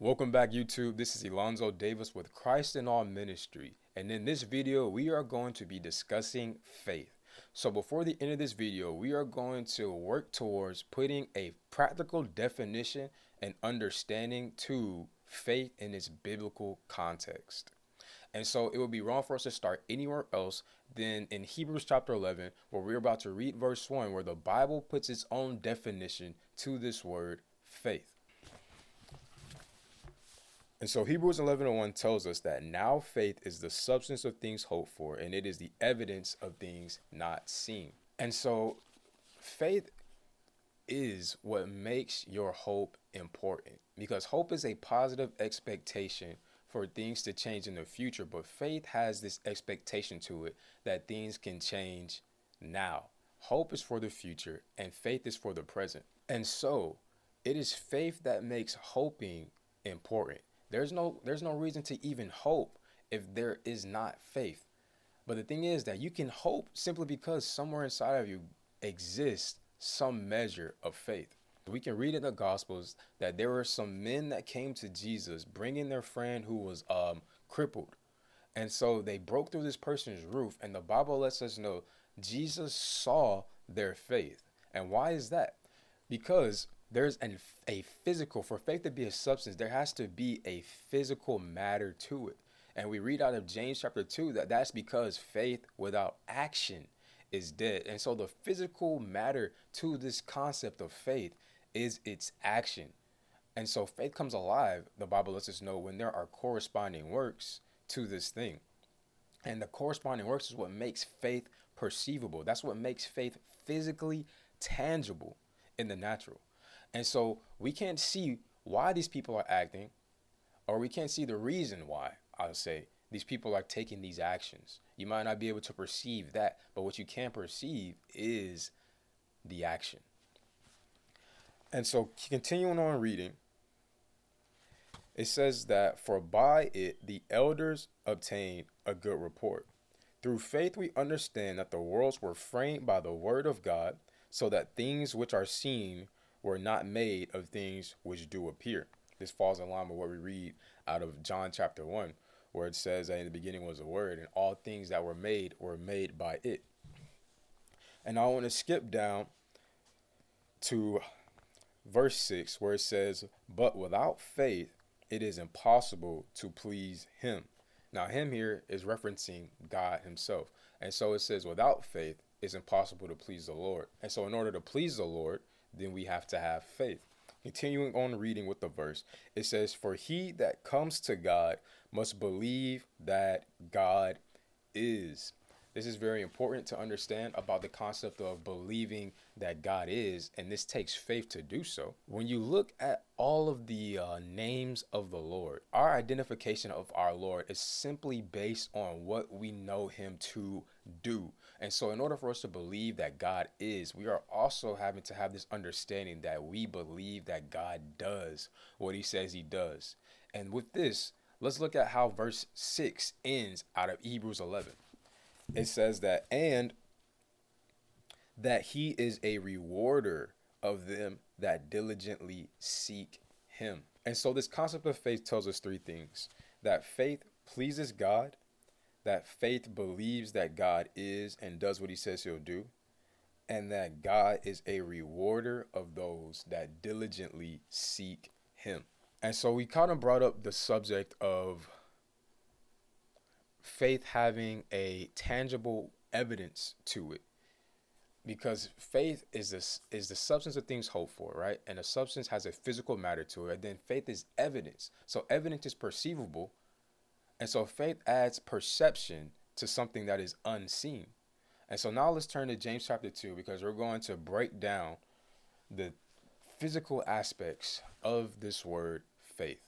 Welcome back YouTube. This is Alonzo Davis with Christ in All Ministry. And in this video, we are going to be discussing faith. So before the end of this video, we are going to work towards putting a practical definition and understanding to faith in its biblical context. And so it would be wrong for us to start anywhere else than in Hebrews chapter 11, where we're about to read verse 1, where the Bible puts its own definition to this word faith. And so Hebrews 11 and 1 tells us that now faith is the substance of things hoped for, and it is the evidence of things not seen. And so faith is what makes your hope important because hope is a positive expectation for things to change in the future, but faith has this expectation to it that things can change now. Hope is for the future, and faith is for the present. And so it is faith that makes hoping important. There's no there's no reason to even hope if there is not faith. But the thing is that you can hope simply because somewhere inside of you exists some measure of faith. We can read in the Gospels that there were some men that came to Jesus bringing their friend who was um, crippled. And so they broke through this person's roof, and the Bible lets us know Jesus saw their faith. And why is that? Because there's an, a physical, for faith to be a substance, there has to be a physical matter to it. And we read out of James chapter 2 that that's because faith without action is dead. And so the physical matter to this concept of faith is its action. And so faith comes alive, the Bible lets us know, when there are corresponding works to this thing. And the corresponding works is what makes faith perceivable. That's what makes faith physically tangible in the natural. And so we can't see why these people are acting, or we can't see the reason why, I'll say, these people are taking these actions. You might not be able to perceive that, but what you can perceive is the action. And so, continuing on reading, it says that for by it the elders obtained a good report. Through faith, we understand that the worlds were framed by the word of God, so that things which are seen were not made of things which do appear. This falls in line with what we read out of John chapter 1, where it says that in the beginning was the Word, and all things that were made were made by it. And I want to skip down to verse 6, where it says, But without faith, it is impossible to please Him. Now, Him here is referencing God Himself. And so it says, Without faith, it's impossible to please the Lord. And so, in order to please the Lord, then we have to have faith. Continuing on reading with the verse, it says, For he that comes to God must believe that God is. This is very important to understand about the concept of believing that God is, and this takes faith to do so. When you look at all of the uh, names of the Lord, our identification of our Lord is simply based on what we know Him to do. And so, in order for us to believe that God is, we are also having to have this understanding that we believe that God does what He says He does. And with this, let's look at how verse 6 ends out of Hebrews 11. It says that, and that He is a rewarder of them that diligently seek Him. And so, this concept of faith tells us three things that faith pleases God that faith believes that God is and does what he says he'll do, and that God is a rewarder of those that diligently seek him. And so we kind of brought up the subject of faith having a tangible evidence to it because faith is this is the substance of things hoped for right and a substance has a physical matter to it and then faith is evidence so evidence is perceivable and so faith adds perception to something that is unseen. And so now let's turn to James chapter 2 because we're going to break down the physical aspects of this word faith.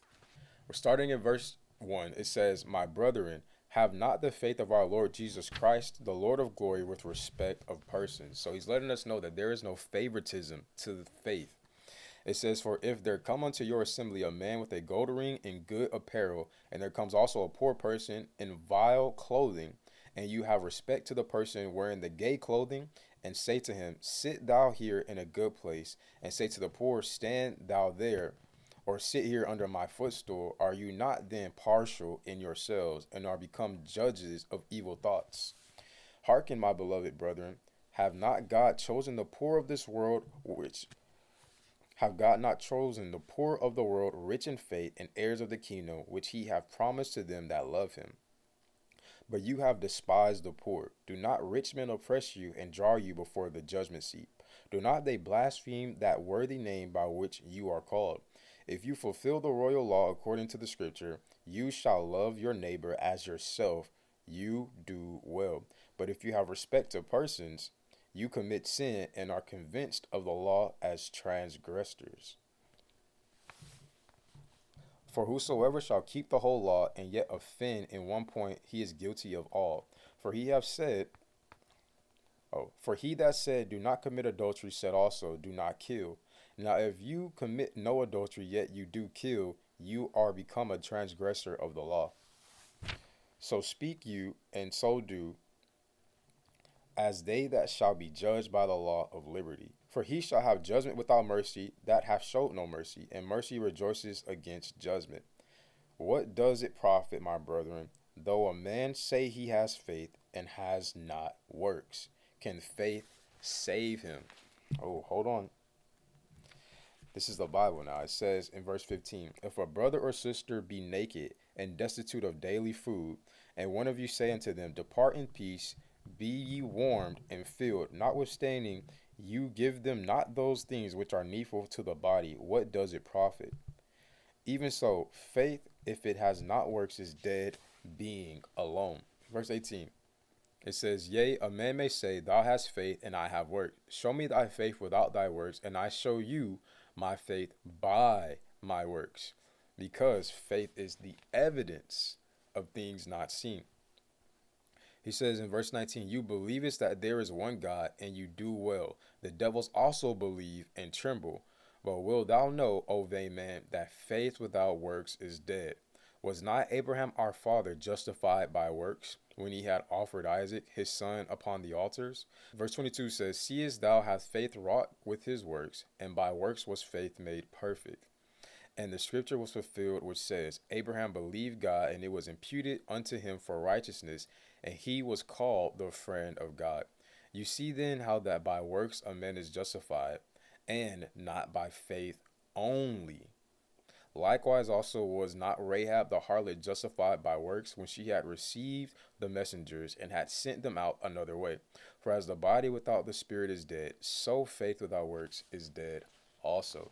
We're starting in verse 1. It says, My brethren, have not the faith of our Lord Jesus Christ, the Lord of glory, with respect of persons. So he's letting us know that there is no favoritism to the faith. It says, For if there come unto your assembly a man with a gold ring and good apparel, and there comes also a poor person in vile clothing, and you have respect to the person wearing the gay clothing, and say to him, Sit thou here in a good place, and say to the poor, Stand thou there, or sit here under my footstool, are you not then partial in yourselves and are become judges of evil thoughts? Hearken, my beloved brethren, have not God chosen the poor of this world, which have God not chosen the poor of the world, rich in faith, and heirs of the kingdom, which he hath promised to them that love him? But you have despised the poor. Do not rich men oppress you and draw you before the judgment seat? Do not they blaspheme that worthy name by which you are called? If you fulfill the royal law according to the scripture, you shall love your neighbor as yourself, you do well. But if you have respect to persons, you commit sin and are convinced of the law as transgressors. For whosoever shall keep the whole law and yet offend in one point, he is guilty of all. For he have said, Oh, for he that said, Do not commit adultery, said also, Do not kill. Now, if you commit no adultery, yet you do kill, you are become a transgressor of the law. So speak you, and so do, as they that shall be judged by the law of liberty. For he shall have judgment without mercy that hath showed no mercy, and mercy rejoices against judgment. What does it profit, my brethren, though a man say he has faith and has not works? Can faith save him? Oh, hold on. This is the Bible now. It says in verse 15 If a brother or sister be naked and destitute of daily food, and one of you say unto them, Depart in peace, be ye warmed and filled, notwithstanding you give them not those things which are needful to the body, what does it profit? Even so, faith, if it has not works, is dead being alone. Verse 18. It says, Yea, a man may say, Thou hast faith, and I have works. Show me thy faith without thy works, and I show you my faith by my works, because faith is the evidence of things not seen. He says in verse 19, You believest that there is one God, and you do well. The devils also believe and tremble. But wilt thou know, O vain man, that faith without works is dead? Was not Abraham our father justified by works when he had offered Isaac his son upon the altars? Verse 22 says, Seest thou hath faith wrought with his works, and by works was faith made perfect. And the scripture was fulfilled, which says, Abraham believed God, and it was imputed unto him for righteousness, and he was called the friend of God. You see then how that by works a man is justified, and not by faith only. Likewise, also was not Rahab the harlot justified by works when she had received the messengers and had sent them out another way? For as the body without the spirit is dead, so faith without works is dead also.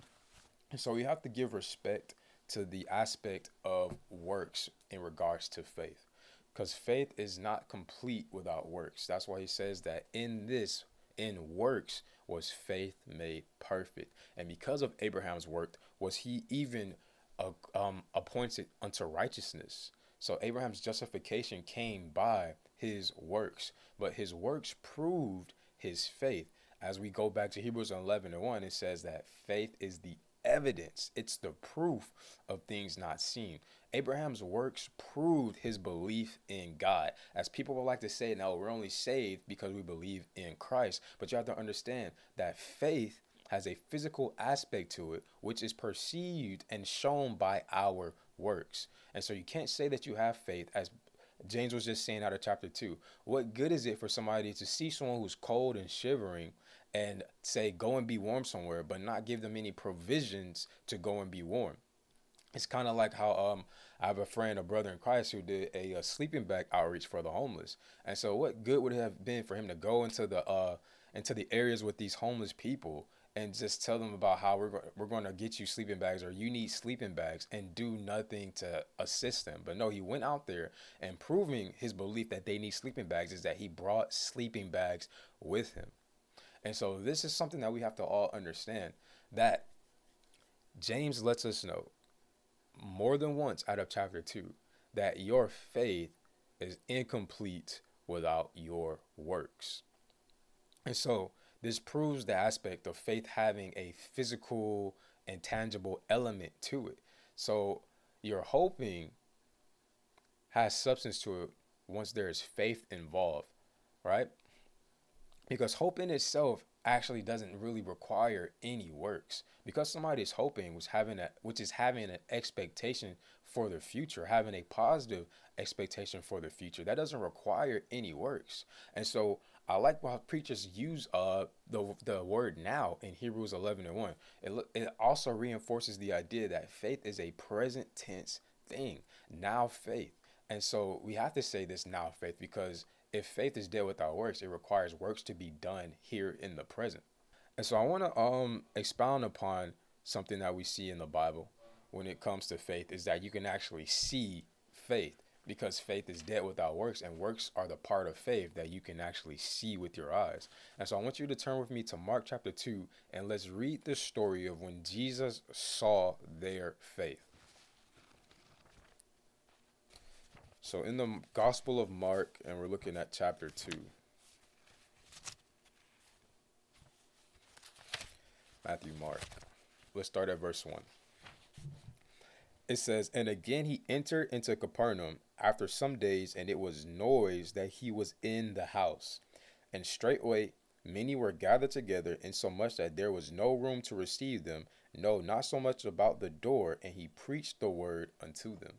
So we have to give respect to the aspect of works in regards to faith. Because faith is not complete without works. That's why he says that in this, in works, was faith made perfect. And because of Abraham's work, was he even uh, um, appointed unto righteousness. So Abraham's justification came by his works, but his works proved his faith. As we go back to Hebrews 11 and 1, it says that faith is the evidence, it's the proof of things not seen. Abraham's works proved his belief in God. As people would like to say, no, we're only saved because we believe in Christ. But you have to understand that faith has a physical aspect to it, which is perceived and shown by our works. And so you can't say that you have faith, as James was just saying out of chapter 2. What good is it for somebody to see someone who's cold and shivering and say, go and be warm somewhere, but not give them any provisions to go and be warm? It's kind of like how um, I have a friend, a brother in Christ, who did a, a, sleeping bag outreach for the homeless. And so, what good would it have been for him to go into the uh, into the areas with these homeless people and just tell them about how we're, we're going to get you sleeping bags or you need sleeping bags and do nothing to assist them. But no, he went out there and proving his belief that they need sleeping bags is that he brought sleeping bags with him. And so this is something that we have to all understand that James lets us know more than once out of chapter 2 that your faith is incomplete without your works. And so this proves the aspect of faith having a physical and tangible element to it. So your hoping has substance to it once there is faith involved, right? Because hope in itself actually doesn't really require any works. Because somebody is hoping, was having a, which is having an expectation for the future, having a positive expectation for the future. That doesn't require any works. And so I like how preachers use uh the the word now in Hebrews 11 and 1. It it also reinforces the idea that faith is a present tense thing. Now faith. And so we have to say this now faith because if faith is dead without works, it requires works to be done here in the present. And so I want to um expound upon something that we see in the Bible when it comes to faith is that you can actually see faith because faith is dead without works and works are the part of faith that you can actually see with your eyes. And so I want you to turn with me to Mark chapter 2 and let's read the story of when Jesus saw their faith. So in the Gospel of Mark and we're looking at chapter 2. Matthew Mark. Let's start at verse 1 it says, And again he entered into Capernaum after some days, and it was noise that he was in the house. And straightway many were gathered together, insomuch that there was no room to receive them, no, not so much about the door, and he preached the word unto them.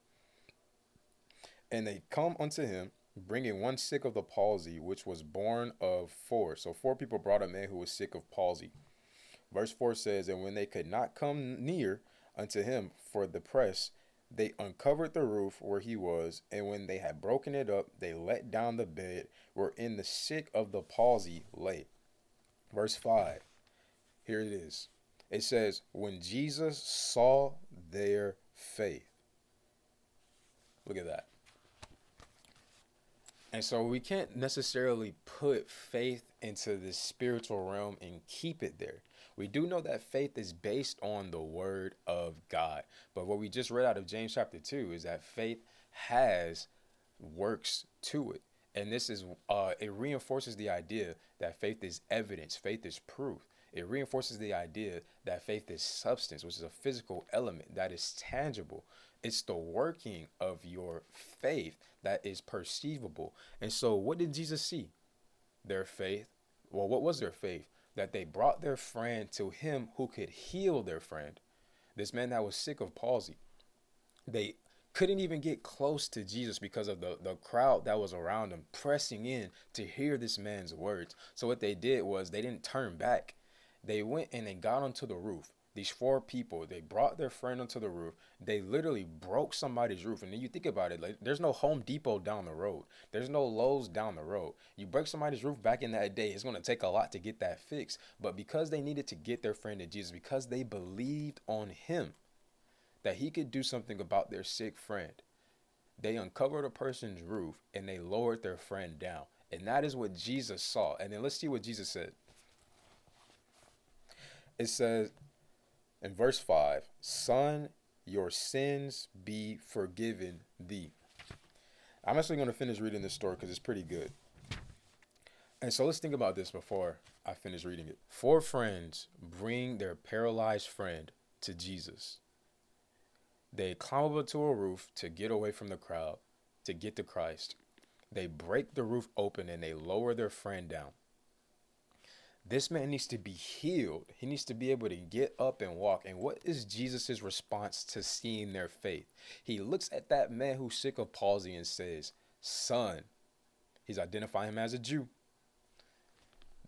And they come unto him, bringing one sick of the palsy, which was borne of four. So four people brought a man who was sick of palsy. Verse 4 says, And when they could not come near unto him for the press, they uncovered the roof where he was, and when they had broken it up, they let down the bed wherein the sick of the palsy lay. Verse 5. Here it is. It says, When Jesus saw their faith. Look at that. And so we can't necessarily put faith into the spiritual realm and keep it there. We do know that faith is based on the word of God. But what we just read out of James chapter 2 is that faith has works to it. And this is, uh, it reinforces the idea that faith is evidence, faith is proof. It reinforces the idea that faith is substance, which is a physical element that is tangible. It's the working of your faith that is perceivable. And so, what did Jesus see? Their faith. Well, what was their faith? that they brought their friend to him who could heal their friend. This man that was sick of palsy. They couldn't even get close to Jesus because of the, the crowd that was around him pressing in to hear this man's words. So what they did was they didn't turn back. They went and they got onto the roof these four people they brought their friend onto the roof. They literally broke somebody's roof. And then you think about it like there's no home depot down the road. There's no lowes down the road. You break somebody's roof back in that day it's going to take a lot to get that fixed. But because they needed to get their friend to jesus because they believed on him that he could do something about their sick friend they uncovered a person's roof and they lowered their friend down. And that is what jesus saw. And then let's see what jesus said. It says in verse 5 Son, your sins be forgiven thee. I'm actually going to finish reading this story because it's pretty good. And so let's think about this before I finish reading it. Four friends bring their paralyzed friend to Jesus. They climb up to a roof to get away from the crowd, to get to Christ. They break the roof open and they lower their friend down. This man needs to be healed. He needs to be able to get up and walk. And what is Jesus' response to seeing their faith? He looks at that man who's sick of palsy and says, Son, he's identifying him as a Jew.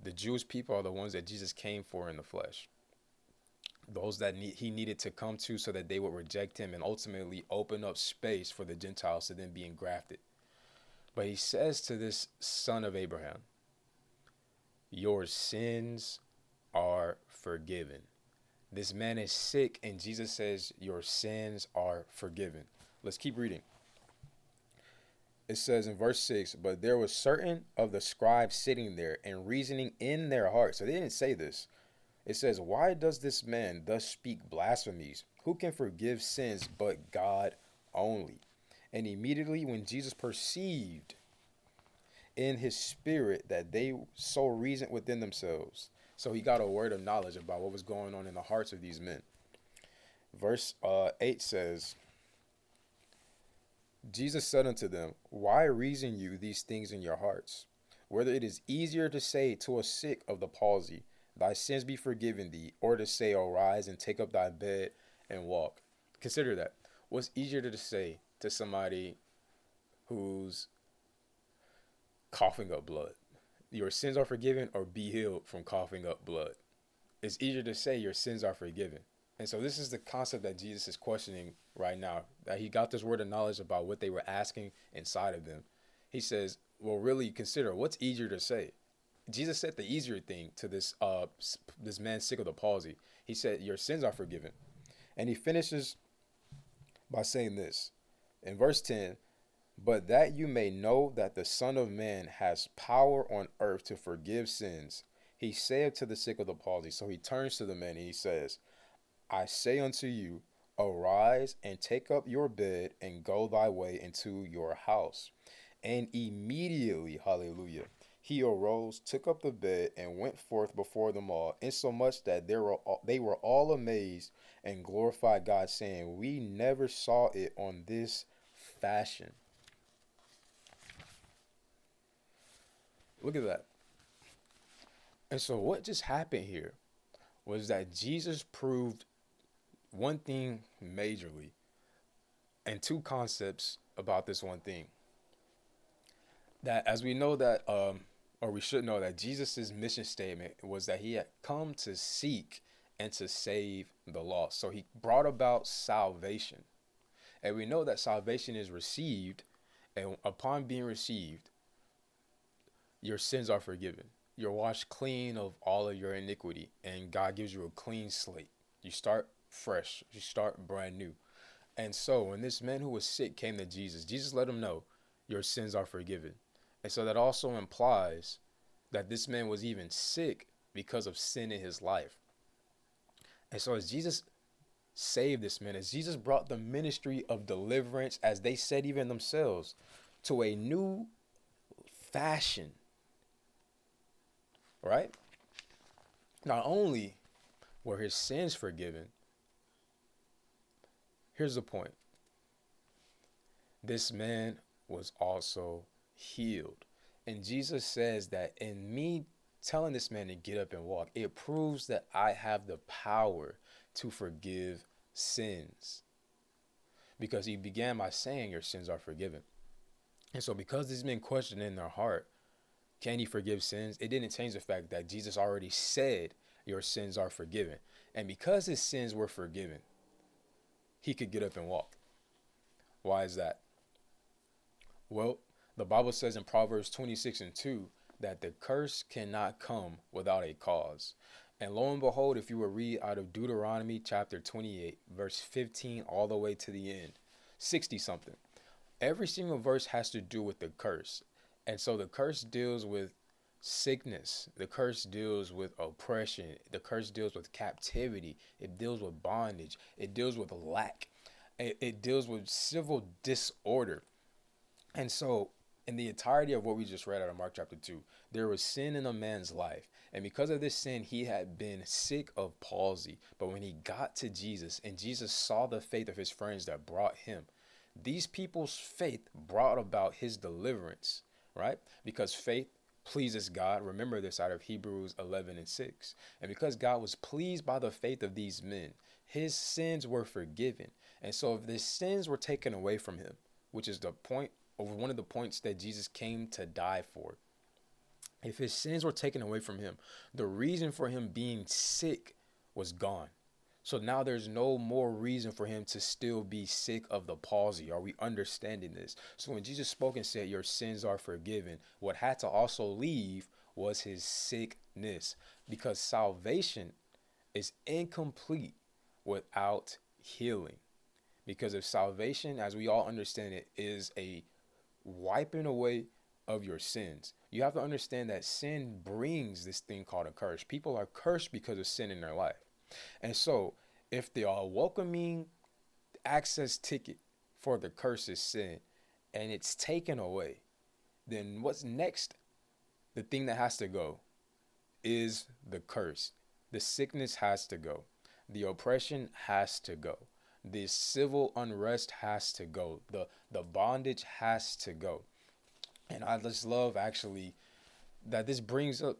The Jewish people are the ones that Jesus came for in the flesh. Those that need, he needed to come to so that they would reject him and ultimately open up space for the Gentiles to then be engrafted. But he says to this son of Abraham, your sins are forgiven. This man is sick, and Jesus says, Your sins are forgiven. Let's keep reading. It says in verse 6 But there was certain of the scribes sitting there and reasoning in their hearts. So they didn't say this. It says, Why does this man thus speak blasphemies? Who can forgive sins but God only? And immediately when Jesus perceived in his spirit that they so reasoned within themselves. So he got a word of knowledge about what was going on in the hearts of these men. Verse uh, 8 says, Jesus said unto them, Why reason you these things in your hearts? whether it is easier to say to a sick of the palsy, Thy sins be forgiven thee, or to say, Arise and take up thy bed and walk. Consider that. What's easier to say to somebody who's coughing up blood? Your sins are forgiven, or be healed from coughing up blood. It's easier to say your sins are forgiven. And so this is the concept that Jesus is questioning right now. That he got this word of knowledge about what they were asking inside of them. He says, Well, really consider what's easier to say. Jesus said the easier thing to this uh this man sick of the palsy. He said, Your sins are forgiven. And he finishes by saying this in verse 10 But that you may know that the Son of Man has power on earth to forgive sins, he saith to the sick of the palsy. So he turns to the man and he says, I say unto you, arise and take up your bed and go thy way into your house. And immediately, hallelujah, he arose, took up the bed, and went forth before them all, insomuch that they were all, they were all amazed and glorified God, saying, We never saw it on this fashion. Look at that. And so, what just happened here was that Jesus proved one thing majorly and two concepts about this one thing. That, as we know, that um, or we should know that Jesus' mission statement was that he had come to seek and to save the lost. So he brought about salvation. And we know that salvation is received, and upon being received, your sins are forgiven. You're washed clean of all of your iniquity, and God gives you a clean slate. You start fresh, you start brand new. And so, when this man who was sick came to Jesus, Jesus let him know, Your sins are forgiven. And so that also implies that this man was even sick because of sin in his life. And so as Jesus saved this man, as Jesus brought the ministry of deliverance, as they said even themselves, to a new fashion, right? Not only were his sins forgiven, here's the point this man was also healed. And Jesus says that in me telling this man to get up and walk, it proves that I have the power to forgive sins. Because he began by saying, Your sins are forgiven. And so, because these men questioned in their heart, can he forgive sins? It didn't change the fact that Jesus already said, Your sins are forgiven. And because his sins were forgiven, he could get up and walk. Why is that? Well, the Bible says in Proverbs 26 and 2 that the curse cannot come without a cause. And lo and behold, if you will read out of Deuteronomy chapter 28, verse 15, all the way to the end, 60 something, every single verse has to do with the curse. And so the curse deals with sickness, the curse deals with oppression, the curse deals with captivity, it deals with bondage, it deals with lack, it, it deals with civil disorder. And so in the entirety of what we just read out of Mark chapter 2, there was sin in a man's life. And because of this sin, he had been sick of palsy. But when he got to Jesus and Jesus saw the faith of his friends that brought him, these people's faith brought about his deliverance, right? Because faith pleases God. Remember this out of Hebrews 11 and 6. And because God was pleased by the faith of these men, his sins were forgiven. And so if the sins were taken away from him, which is the point over one of the points that Jesus came to die for. If his sins were taken away from him, the reason for him being sick was gone. So now there's no more reason for him to still be sick of the palsy. Are we understanding this? So when Jesus spoke and said, Your sins are forgiven, what had to also leave was his sickness because salvation is incomplete without healing. Because if salvation, as we all understand it, is a wiping away of your sins. You have to understand that sin brings this thing called a curse. People are cursed because of sin in their life. And so, if they are uh, welcoming access ticket for the curse is sin and it's taken away, then what's next? The thing that has to go is the curse. The sickness has to go. The oppression has to go. The civil unrest has to go. The the bondage has to go. And I just love actually that this brings up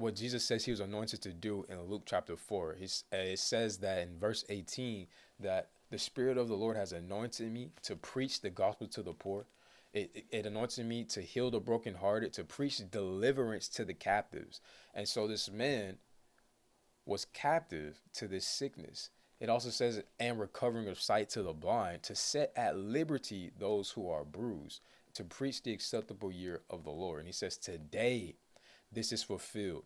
what Jesus says he was anointed to do in Luke chapter 4. He's, uh, it says that in verse 18 that the Spirit of the Lord has anointed me to preach the gospel to the poor. It, it, it anointed me to heal the brokenhearted, to preach deliverance to the captives. And so this man was captive to this sickness. It also says, and recovering of sight to the blind, to set at liberty those who are bruised, to preach the acceptable year of the Lord. And he says, Today this is fulfilled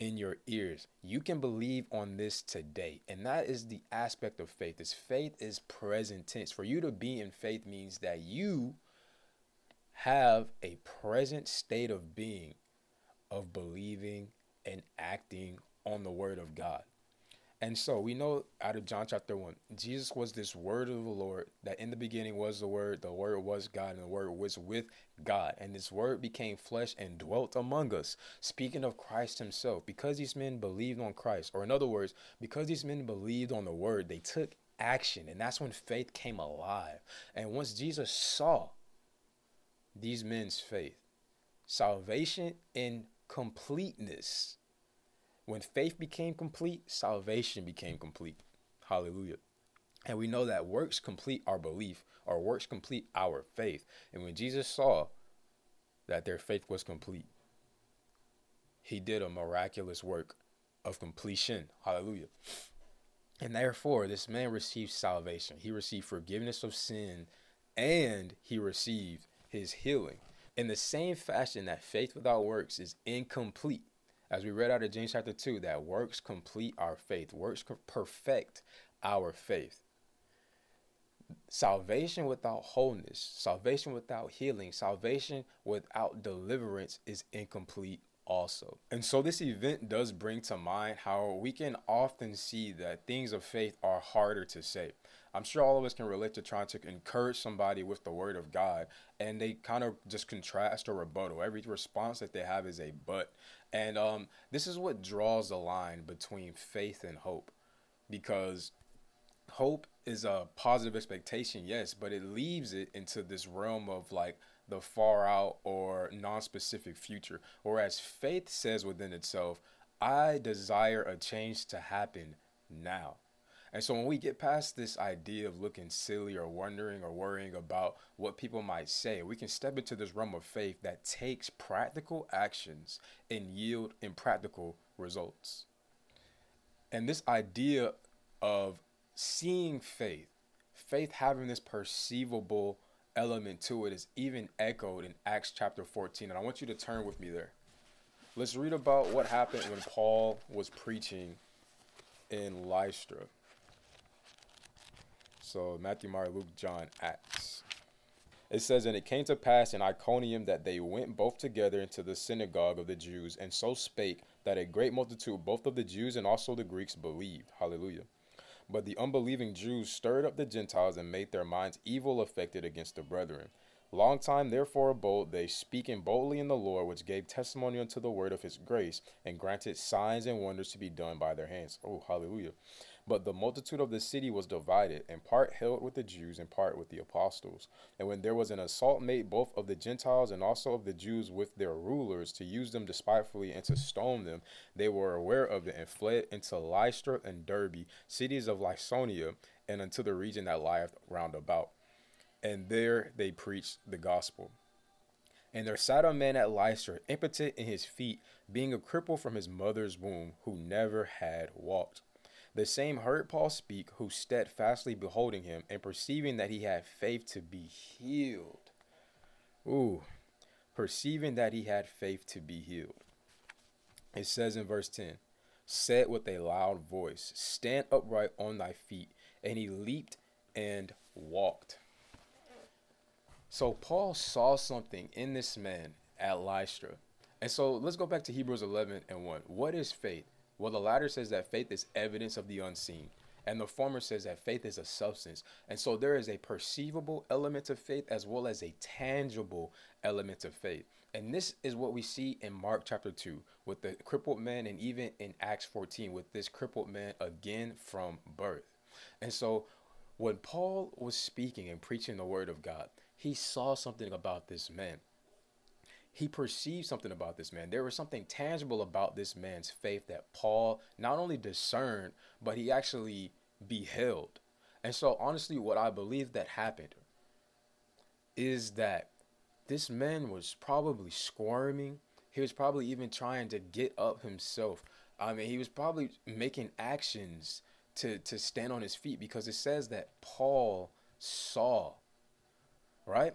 in your ears. You can believe on this today. And that is the aspect of faith. Is faith is present tense. For you to be in faith means that you have a present state of being of believing and acting on the word of God. And so we know out of John chapter 1, Jesus was this word of the Lord that in the beginning was the word, the word was God, and the word was with God. And this word became flesh and dwelt among us. Speaking of Christ himself, because these men believed on Christ, or in other words, because these men believed on the word, they took action. And that's when faith came alive. And once Jesus saw these men's faith, salvation in completeness when faith became complete, salvation became complete. Hallelujah. And we know that works complete our belief, or works complete our faith. And when Jesus saw that their faith was complete, he did a miraculous work of completion. Hallelujah. And therefore, this man received salvation. He received forgiveness of sin and he received his healing. In the same fashion that faith without works is incomplete, as we read out of James chapter 2, that works complete our faith, works perfect our faith. Salvation without wholeness, salvation without healing, salvation without deliverance is incomplete also. And so this event does bring to mind how we can often see that things of faith are harder to say. I'm sure all of us can relate to trying to encourage somebody with the word of God, and they kind of just contrast or rebuttal. Every response that they have is a but. And um, this is what draws the line between faith and hope, because hope is a positive expectation, yes, but it leaves it into this realm of like the far out or non specific future. Whereas faith says within itself, I desire a change to happen now. And so when we get past this idea of looking silly or wondering or worrying about what people might say, we can step into this realm of faith that takes practical actions and yield impractical results. And this idea of seeing faith, faith having this perceivable element to it is even echoed in Acts chapter 14. And I want you to turn with me there. Let's read about what happened when Paul was preaching in Lystra. So Matthew, Mark, Luke, John, Acts. It says, And it came to pass in Iconium that they went both together into the synagogue of the Jews, and so spake that a great multitude, both of the Jews and also the Greeks, believed. Hallelujah. But the unbelieving Jews stirred up the Gentiles and made their minds evil affected against the brethren. Long time therefore abode they, speaking boldly in the Lord, which gave testimony unto the word of his grace, and granted signs and wonders to be done by their hands. Oh, hallelujah. But the multitude of the city was divided, and part held with the Jews, and part with the apostles. And when there was an assault made both of the Gentiles and also of the Jews with their rulers to use them despitefully and to stone them, they were aware of it and fled into Lystra and Derbe, cities of Lycaonia, and unto the region that lieth round about. And there they preached the gospel. And there sat a man at Lystra, impotent in his feet, being a cripple from his mother's womb, who never had walked. The same heard Paul speak, who steadfastly beholding him and perceiving that he had faith to be healed. Ooh, perceiving that he had faith to be healed. It says in verse 10 said with a loud voice, Stand upright on thy feet. And he leaped and walked. So Paul saw something in this man at Lystra. And so let's go back to Hebrews 11 and 1. What is faith? Well, the latter says that faith is evidence of the unseen, and the former says that faith is a substance. And so there is a perceivable element of faith as well as a tangible element of faith. And this is what we see in Mark chapter 2 with the crippled man, and even in Acts 14 with this crippled man again from birth. And so when Paul was speaking and preaching the word of God, he saw something about this man. He perceived something about this man. There was something tangible about this man's faith that Paul not only discerned, but he actually beheld. And so, honestly, what I believe that happened is that this man was probably squirming. He was probably even trying to get up himself. I mean, he was probably making actions to, to stand on his feet because it says that Paul saw, right?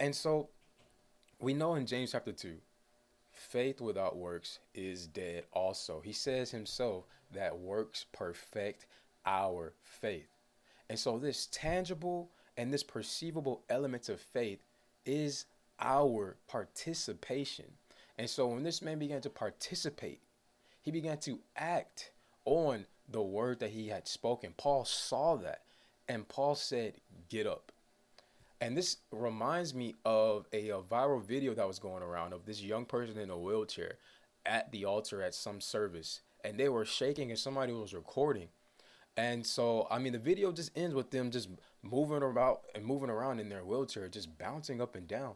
And so we know in James chapter 2, faith without works is dead also. He says himself that works perfect our faith. And so this tangible and this perceivable element of faith is our participation. And so when this man began to participate, he began to act on the word that he had spoken. Paul saw that. And Paul said, Get up. And this reminds me of a, a, viral video that was going around of this young person in a wheelchair at the altar at some service. And they were shaking and somebody was recording. And so, I mean, the video just ends with them just moving about and moving around in their wheelchair, just bouncing up and down.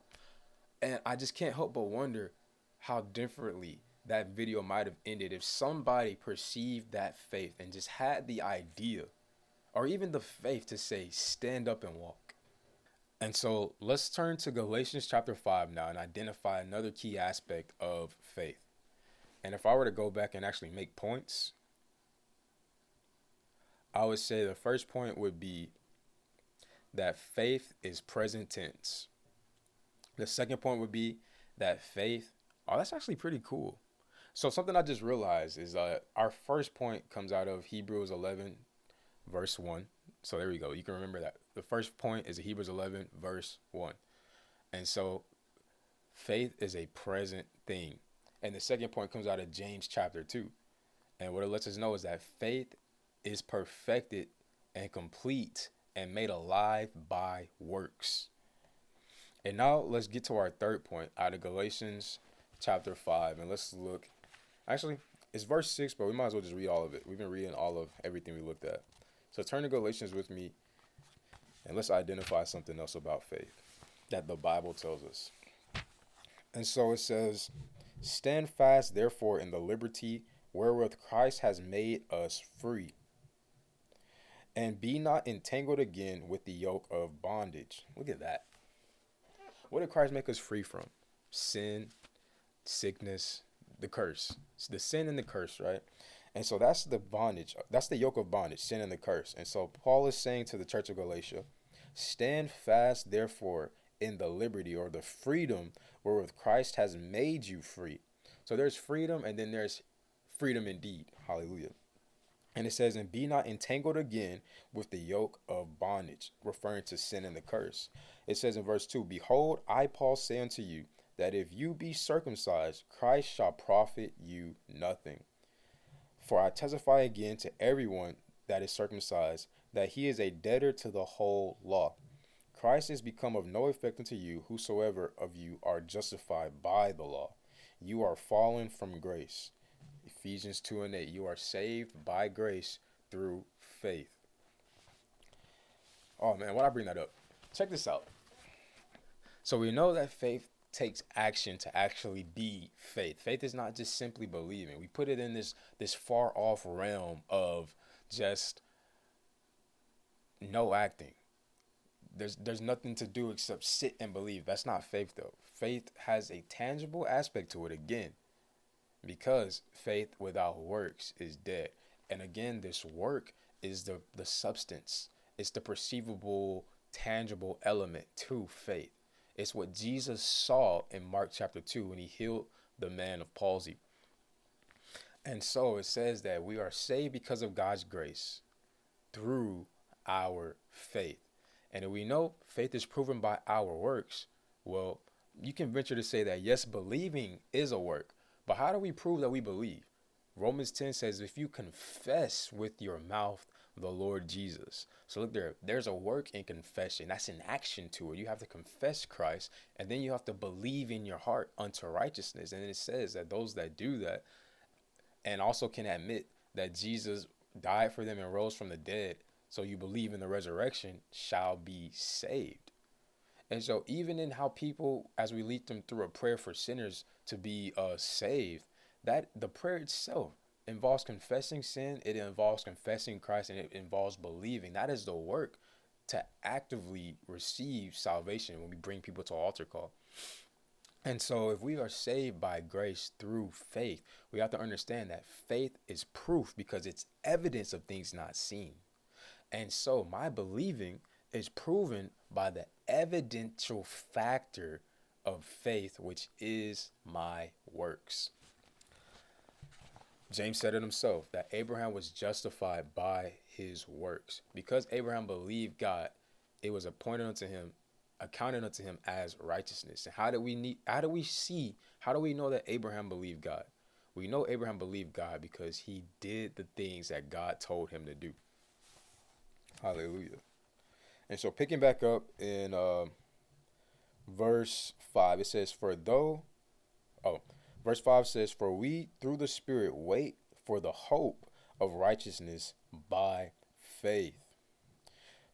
And I just can't help but wonder how differently that video might have ended if somebody perceived that faith and just had the idea or even the faith to say, stand up and walk. And so let's turn to Galatians chapter 5 now and identify another key aspect of faith. And if I were to go back and actually make points, I would say the first point would be that faith is present tense. The second point would be that faith, oh, that's actually pretty cool. So something I just realized is uh, our first point comes out of Hebrews 11, verse 1. So there we go. You can remember that. The first point is Hebrews 11, verse 1. And so faith is a present thing. And the second point comes out of James chapter 2. And what it lets us know is that faith is perfected and complete and made alive by works. And now let's get to our third point out of Galatians chapter 5. And let's look. Actually, it's verse 6, but we might as well just read all of it. We've been reading all of everything we looked at. So turn to Galatians with me and let's identify something else about faith that the Bible tells us. And so it says, Stand fast, therefore, in the liberty wherewith Christ has made us free. And be not entangled again with the yoke of bondage. Look at that. What did Christ make us free from? Sin, sickness, the curse. It's the sin and the curse, right? And so that's the bondage. That's the yoke of bondage, sin and the curse. And so Paul is saying to the church of Galatia, stand fast, therefore, in the liberty or the freedom wherewith Christ has made you free. So there's freedom and then there's freedom indeed. Hallelujah. And it says, and be not entangled again with the yoke of bondage, referring to sin and the curse. It says in verse 2 Behold, I, Paul, say unto you, that if you be circumcised, Christ shall profit you nothing. For I testify again to everyone that is circumcised that he is a debtor to the whole law. Christ is become of no effect unto you, whosoever of you are justified by the law. You are fallen from grace. Ephesians 2 and 8. You are saved by grace through faith. Oh man, why I bring that up? Check this out. So we know that faith takes action to actually be faith. Faith is not just simply believing. We put it in this this far off realm of just no acting. There's there's nothing to do except sit and believe. That's not faith though. Faith has a tangible aspect to it again. Because faith without works is dead. And again, this work is the the substance. It's the perceivable, tangible element to faith. It's what Jesus saw in Mark chapter 2 when he healed the man of palsy. And so it says that we are saved because of God's grace through our faith. And we know faith is proven by our works. Well, you can venture to say that yes, believing is a work. But how do we prove that we believe? Romans 10 says, if you confess with your mouth the Lord Jesus. So look there, there's a work in confession. That's an action to it. You have to confess Christ, and then you have to believe in your heart unto righteousness. And it says that those that do that and also can admit that Jesus died for them and rose from the dead, so you believe in the resurrection, shall be saved. And so, even in how people, as we lead them through a prayer for sinners to be uh, saved, that the prayer itself involves confessing sin, it involves confessing Christ, and it involves believing. That is the work to actively receive salvation when we bring people to altar call. And so, if we are saved by grace through faith, we have to understand that faith is proof because it's evidence of things not seen. And so, my believing is proven by the evidential factor of faith, which is my works. James said it himself that Abraham was justified by his works. Because Abraham believed God, it was appointed unto him, accounted unto him as righteousness. And how do we need how do we see, how do we know that Abraham believed God? We know Abraham believed God because he did the things that God told him to do. Hallelujah. And so picking back up in uh, verse 5, it says, For though, oh, verse 5 says, For we through the Spirit wait for the hope of righteousness by faith.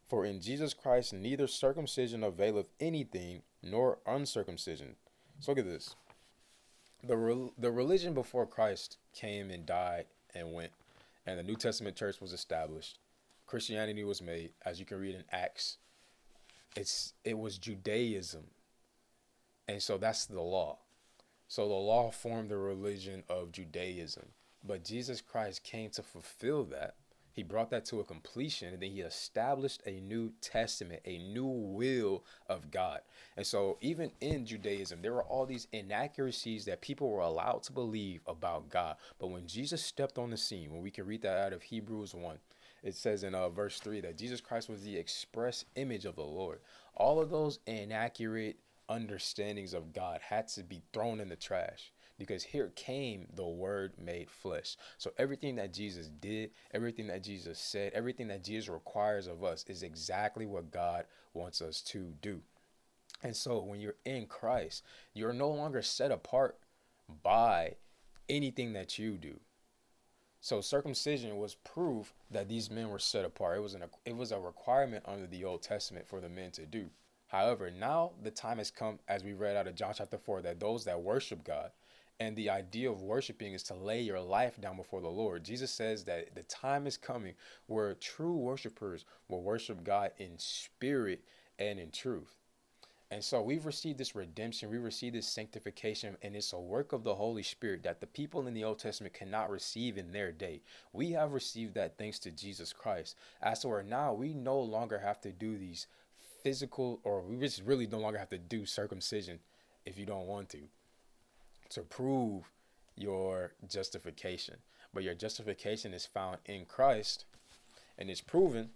For in Jesus Christ neither circumcision availeth anything, nor uncircumcision. So look at this. The, re- the religion before Christ came and died and went, and the New Testament church was established. Christianity was made, as you can read in Acts. It's it was Judaism. And so that's the law. So the law formed the religion of Judaism. But Jesus Christ came to fulfill that. He brought that to a completion and then he established a new testament, a new will of God. And so, even in Judaism, there were all these inaccuracies that people were allowed to believe about God. But when Jesus stepped on the scene, when we can read that out of Hebrews 1, it says in uh, verse 3 that Jesus Christ was the express image of the Lord. All of those inaccurate understandings of God had to be thrown in the trash because here came the word made flesh. So everything that Jesus did, everything that Jesus said, everything that Jesus requires of us is exactly what God wants us to do. And so when you're in Christ, you're no longer set apart by anything that you do. So circumcision was proof that these men were set apart. It was an it was a requirement under the Old Testament for the men to do. However, now the time has come, as we read out of John chapter 4, that those that worship God, and the idea of worshiping is to lay your life down before the Lord. Jesus says that the time is coming where true worshipers will worship God in spirit and in truth. And so we've received this redemption, we received this sanctification, and it's a work of the Holy Spirit that the people in the Old Testament cannot receive in their day. We have received that thanks to Jesus Christ. As to where now we no longer have to do these physical, or we just really no longer have to do circumcision if you don't want to, to prove your justification. But your justification is found in Christ and it's proven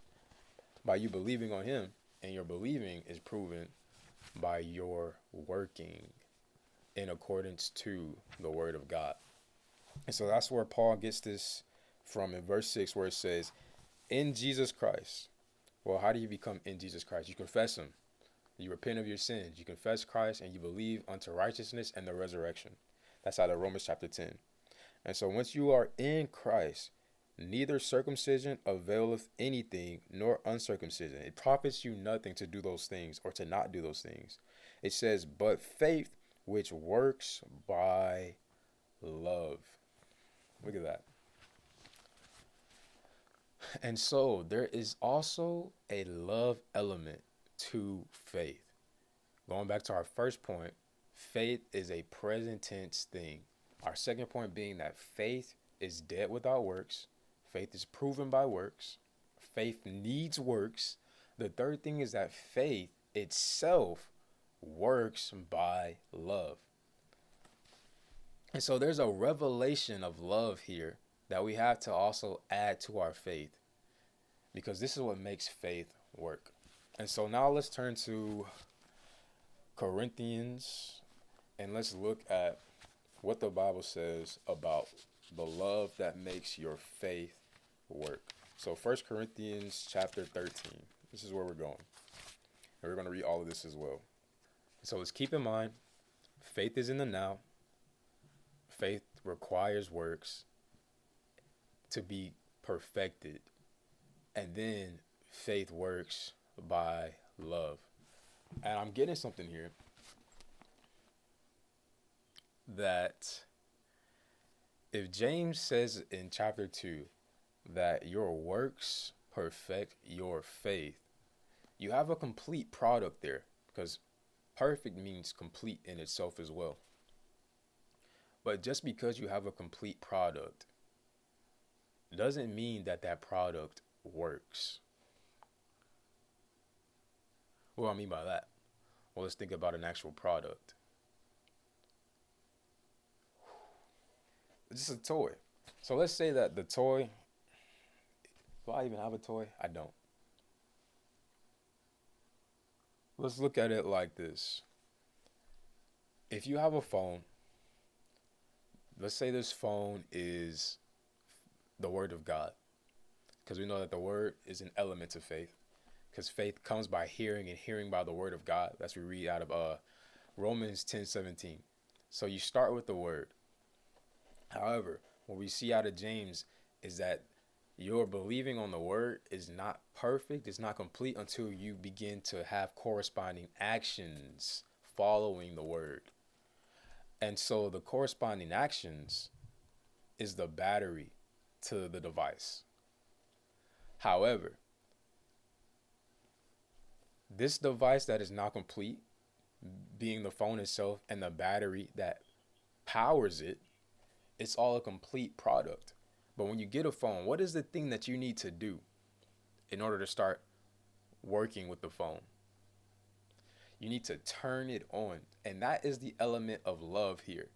by you believing on Him, and your believing is proven by your working in accordance to the word of God. And so that's where Paul gets this from in verse 6, where it says, In Jesus Christ. Well, how do you become in Jesus Christ? You confess Him, you repent of your sins, you confess Christ, and you believe unto righteousness and the resurrection. That's out of Romans chapter 10. And so once you are in Christ, Neither circumcision availeth anything, nor uncircumcision. It profits you nothing to do those things or to not do those things. It says, but faith which works by love. Look at that. And so there is also a love element to faith. Going back to our first point, faith is a present tense thing. Our second point being that faith is dead without works. Faith is proven by works. Faith needs works. The third thing is that faith itself works by love. And so there's a revelation of love here that we have to also add to our faith because this is what makes faith work. And so now let's turn to Corinthians and let's look at what the Bible says about the love that makes your faith work. So First Corinthians chapter 13. This is where we're going. And we're going to read all of this as well. So let's keep in mind faith is in the now. Faith requires works to be perfected. And then faith works by love. And I'm getting something here that if James says in chapter 2 that your works perfect your faith, you have a complete product there because perfect means complete in itself as well. But just because you have a complete product doesn't mean that that product works. What do I mean by that? Well, let's think about an actual product. It's just a toy. So let's say that the toy. Do I even have a toy? I don't. Let's look at it like this. If you have a phone, let's say this phone is the Word of God, because we know that the Word is an element of faith, because faith comes by hearing and hearing by the Word of God. That's what we read out of uh, Romans 10 17. So you start with the Word. However, what we see out of James is that your believing on the word is not perfect, it's not complete until you begin to have corresponding actions following the word. And so the corresponding actions is the battery to the device. However, this device that is not complete, being the phone itself and the battery that powers it, it's all a complete product. But when you get a phone, what is the thing that you need to do in order to start working with the phone? You need to turn it on. And that is the element of love here.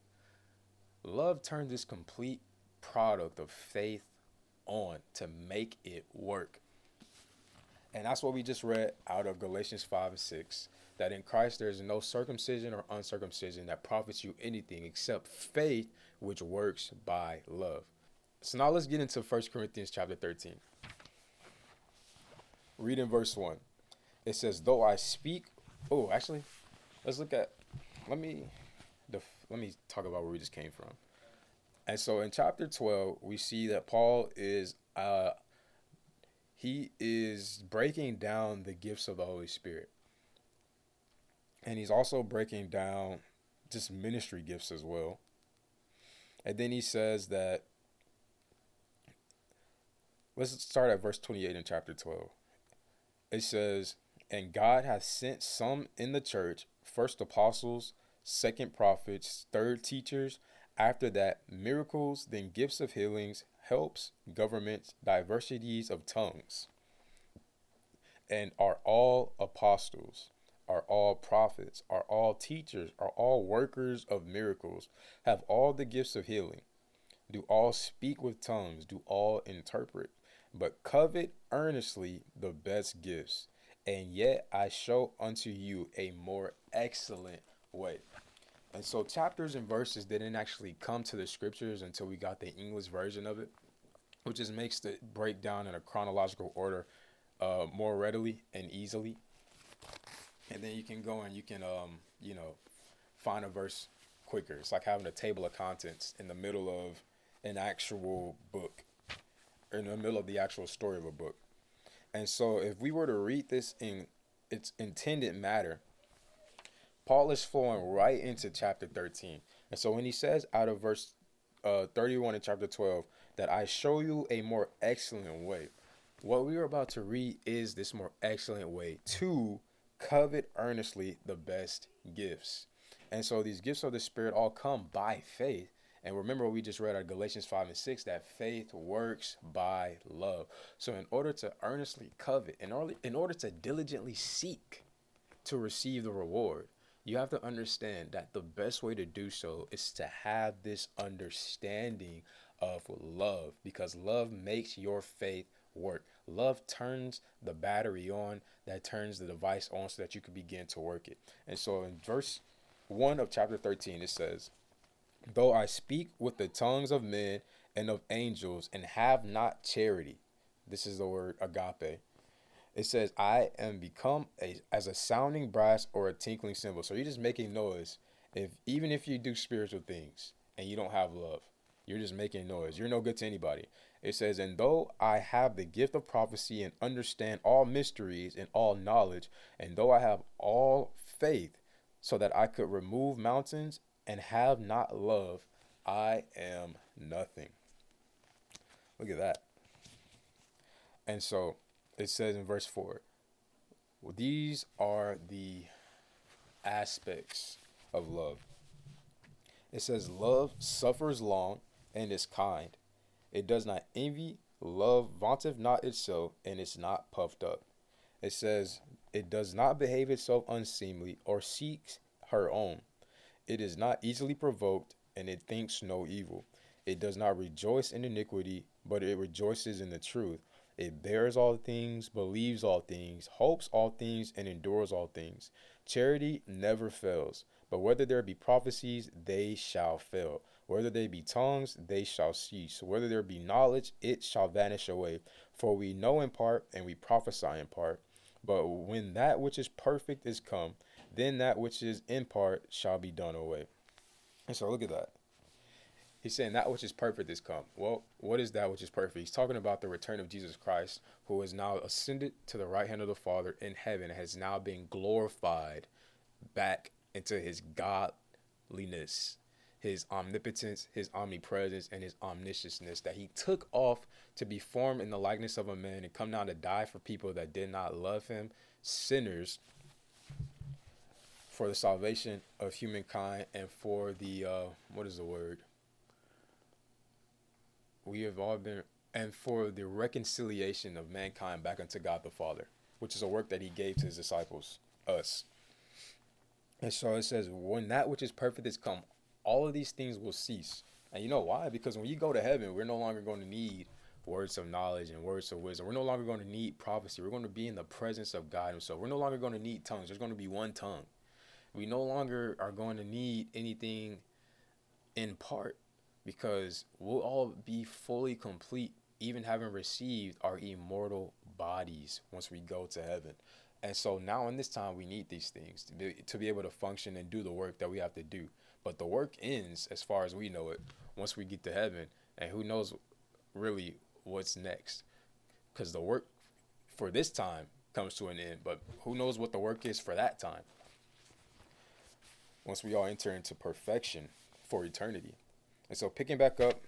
Love turns this complete product of faith on to make it work. And that's what we just read out of Galatians 5 and 6 that in Christ there is no circumcision or uncircumcision that profits you anything except faith which works by love. So now let's get into 1 Corinthians chapter 13. Read in verse 1. It says, Though I speak. Oh, actually, let's look at. Let me. Def, let me talk about where we just came from. And so in chapter 12, we see that Paul is. Uh, he is breaking down the gifts of the Holy Spirit and he's also breaking down just ministry gifts as well. And then he says that let's start at verse 28 in chapter 12. It says, And God hath sent some in the church, first apostles, second prophets, third teachers, after that miracles, then gifts of healings, helps, governments, diversities of tongues, and are all apostles are all prophets, are all teachers, are all workers of miracles, have all the gifts of healing, do all speak with tongues, do all interpret, but covet earnestly the best gifts. And yet I show unto you a more excellent way. And so chapters and verses didn't actually come to the scriptures until we got the English version of it, which just makes the breakdown in a chronological order uh, more readily and easily and then you can go and you can um you know find a verse quicker. It's like having a table of contents in the middle of an actual book, or in the middle of the actual story of a book. And so, if we were to read this in its intended matter, Paul is flowing right into chapter 13. And so, when he says out of verse uh, 31 in chapter 12, that I show you a more excellent way, what we are about to read is this more excellent way to covet earnestly the best gifts. And so these gifts of the Spirit all come by faith. And remember, we just read our Galatians 5 and 6 that faith works by love. So, in order to earnestly covet, in order, in order to diligently seek to receive the reward, you have to understand that the best way to do so is to have this understanding of love because love makes your faith work. Love turns the battery on that turns the device on so that you can begin to work it. And so in verse 1 of chapter 13, it says, Though I speak with the tongues of men and of angels and have not charity, this is the word agape. It says, I am become a, as a sounding brass or a tinkling cymbal. So you're just making noise. If even if you do spiritual things and you don't have love, you're just making noise. You're no good to anybody. It says, And though I have the gift of prophecy and understand all mysteries and all knowledge, and though I have all faith so that I could remove mountains and have not love, I am nothing. Look at that. And so it says in verse 4 well, these are the aspects of love. It says, Love suffers long and is kind. It does not envy, love vaunteth not itself, and is not puffed up. It says, It does not behave itself unseemly, or seeks her own. It is not easily provoked, and it thinks no evil. It does not rejoice in iniquity, but it rejoices in the truth. It bears all things, believes all things, hopes all things, and endures all things. Charity never fails, but whether there be prophecies, they shall fail. Whether there be tongues, they shall cease. Whether there be knowledge, it shall vanish away. For we know in part, and we prophesy in part. But when that which is perfect is come, then that which is in part shall be done away. And so look at that. He's saying that which is perfect is come. Well, what is that which is perfect? He's talking about the return of Jesus Christ, who is now ascended to the right hand of the Father in heaven, has now been glorified back into his godliness, his omnipotence, his omnipresence, and his omniscience that he took off to be formed in the likeness of a man and come down to die for people that did not love him, sinners, for the salvation of humankind and for the, uh, what is the word? We have all been, and for the reconciliation of mankind back unto God the Father, which is a work that he gave to his disciples, us. And so it says, when that which is perfect is come, all of these things will cease. And you know why? Because when you go to heaven, we're no longer going to need words of knowledge and words of wisdom. We're no longer going to need prophecy. We're going to be in the presence of God Himself. We're no longer going to need tongues. There's going to be one tongue. We no longer are going to need anything in part because we'll all be fully complete, even having received our immortal bodies once we go to heaven. And so now in this time, we need these things to be, to be able to function and do the work that we have to do. But the work ends, as far as we know it, once we get to heaven. And who knows really what's next? Because the work for this time comes to an end, but who knows what the work is for that time? Once we all enter into perfection for eternity. And so, picking back up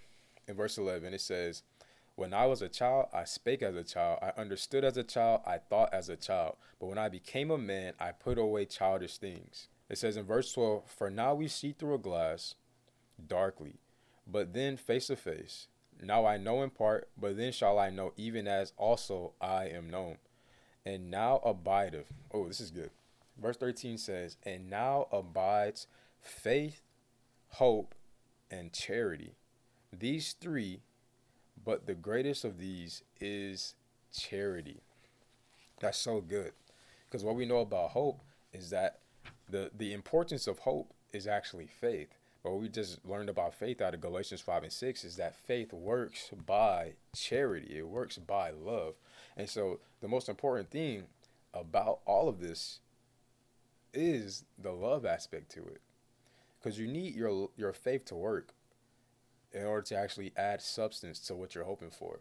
in verse 11, it says, When I was a child, I spake as a child. I understood as a child. I thought as a child. But when I became a man, I put away childish things. It says in verse 12, For now we see through a glass darkly, but then face to face. Now I know in part, but then shall I know even as also I am known. And now abideth. Oh, this is good. Verse 13 says, And now abides faith, hope, and charity. These three, but the greatest of these is charity. That's so good. Because what we know about hope is that the, the importance of hope is actually faith. What we just learned about faith out of Galatians 5 and 6 is that faith works by charity, it works by love. And so the most important thing about all of this is the love aspect to it because you need your your faith to work in order to actually add substance to what you're hoping for.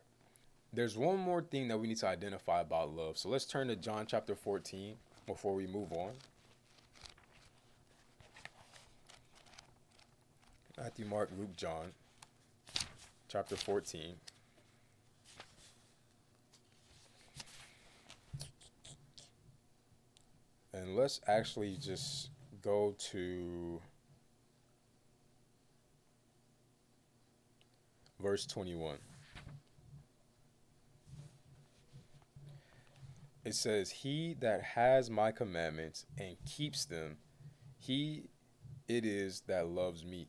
There's one more thing that we need to identify about love. So let's turn to John chapter 14 before we move on. Matthew, Mark, Luke, John, chapter 14. And let's actually just go to verse 21. It says, He that has my commandments and keeps them, he it is that loves me.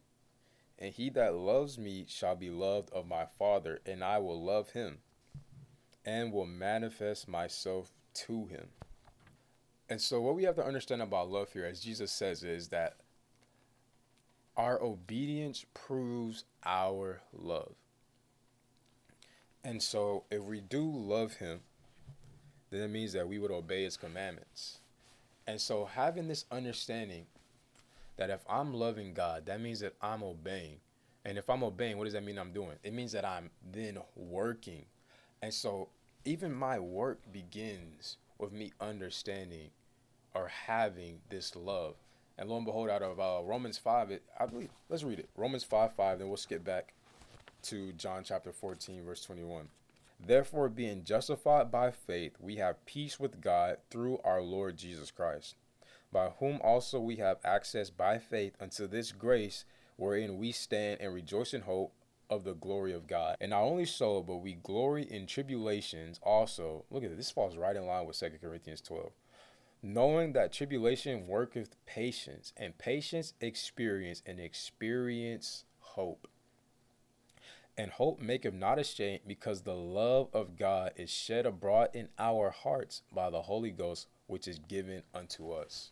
And he that loves me shall be loved of my Father, and I will love him, and will manifest myself to him. And so, what we have to understand about love here, as Jesus says, is that our obedience proves our love. And so, if we do love Him, then it means that we would obey His commandments. And so, having this understanding that if I'm loving God, that means that I'm obeying. And if I'm obeying, what does that mean I'm doing? It means that I'm then working. And so even my work begins with me understanding or having this love. And lo and behold, out of uh, Romans 5, it, I believe, let's read it. Romans 5 5, then we'll skip back to John chapter 14, verse 21. Therefore, being justified by faith, we have peace with God through our Lord Jesus Christ, by whom also we have access by faith unto this grace wherein we stand and rejoice in hope of the glory of God. And not only so, but we glory in tribulations also. Look at this, this falls right in line with 2 Corinthians 12 knowing that tribulation worketh patience, and patience experience, and experience hope. And hope maketh not ashamed, because the love of God is shed abroad in our hearts by the Holy Ghost, which is given unto us.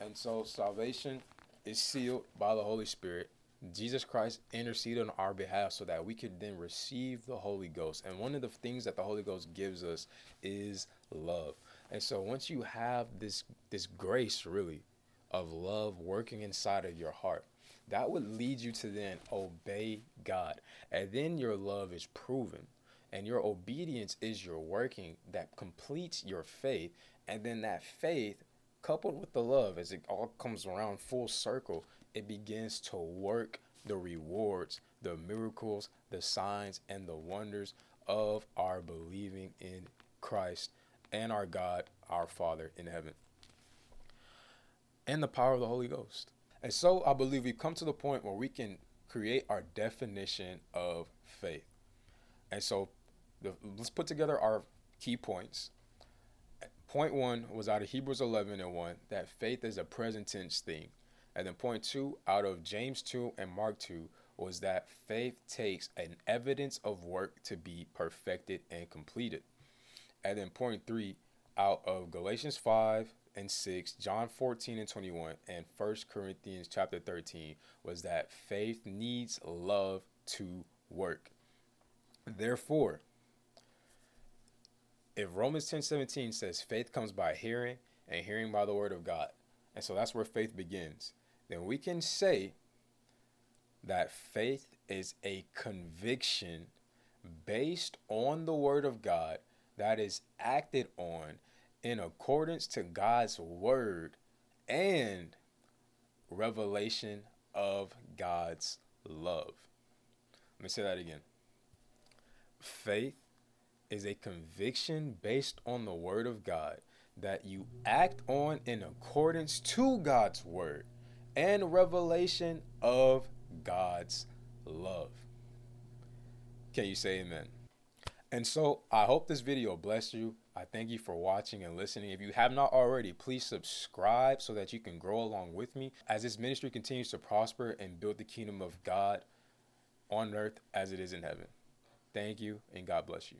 And so salvation is sealed by the Holy Spirit. Jesus Christ interceded on our behalf so that we could then receive the Holy Ghost. And one of the things that the Holy Ghost gives us is love. And so once you have this this grace really of love working inside of your heart, that would lead you to then obey God. And then your love is proven. And your obedience is your working that completes your faith. And then that faith, coupled with the love, as it all comes around full circle, it begins to work the rewards, the miracles, the signs, and the wonders of our believing in Christ and our God, our Father in heaven, and the power of the Holy Ghost. And so I believe we've come to the point where we can create our definition of faith. And so the, let's put together our key points. Point one was out of Hebrews 11 and 1 that faith is a present tense thing. And then point two out of James 2 and Mark 2 was that faith takes an evidence of work to be perfected and completed. And then point three out of Galatians 5 and 6, John 14 and 21, and 1 Corinthians chapter 13 was that faith needs love to work. Therefore, if Romans 10 17 says faith comes by hearing and hearing by the word of God, and so that's where faith begins, then we can say that faith is a conviction based on the word of God that is acted on in accordance to God's word and revelation of God's love. Let me say that again. Faith is a conviction based on the word of God that you act on in accordance to God's word and revelation of God's love. Can you say amen? And so I hope this video blessed you. I thank you for watching and listening. If you have not already, please subscribe so that you can grow along with me as this ministry continues to prosper and build the kingdom of God on earth as it is in heaven. Thank you, and God bless you.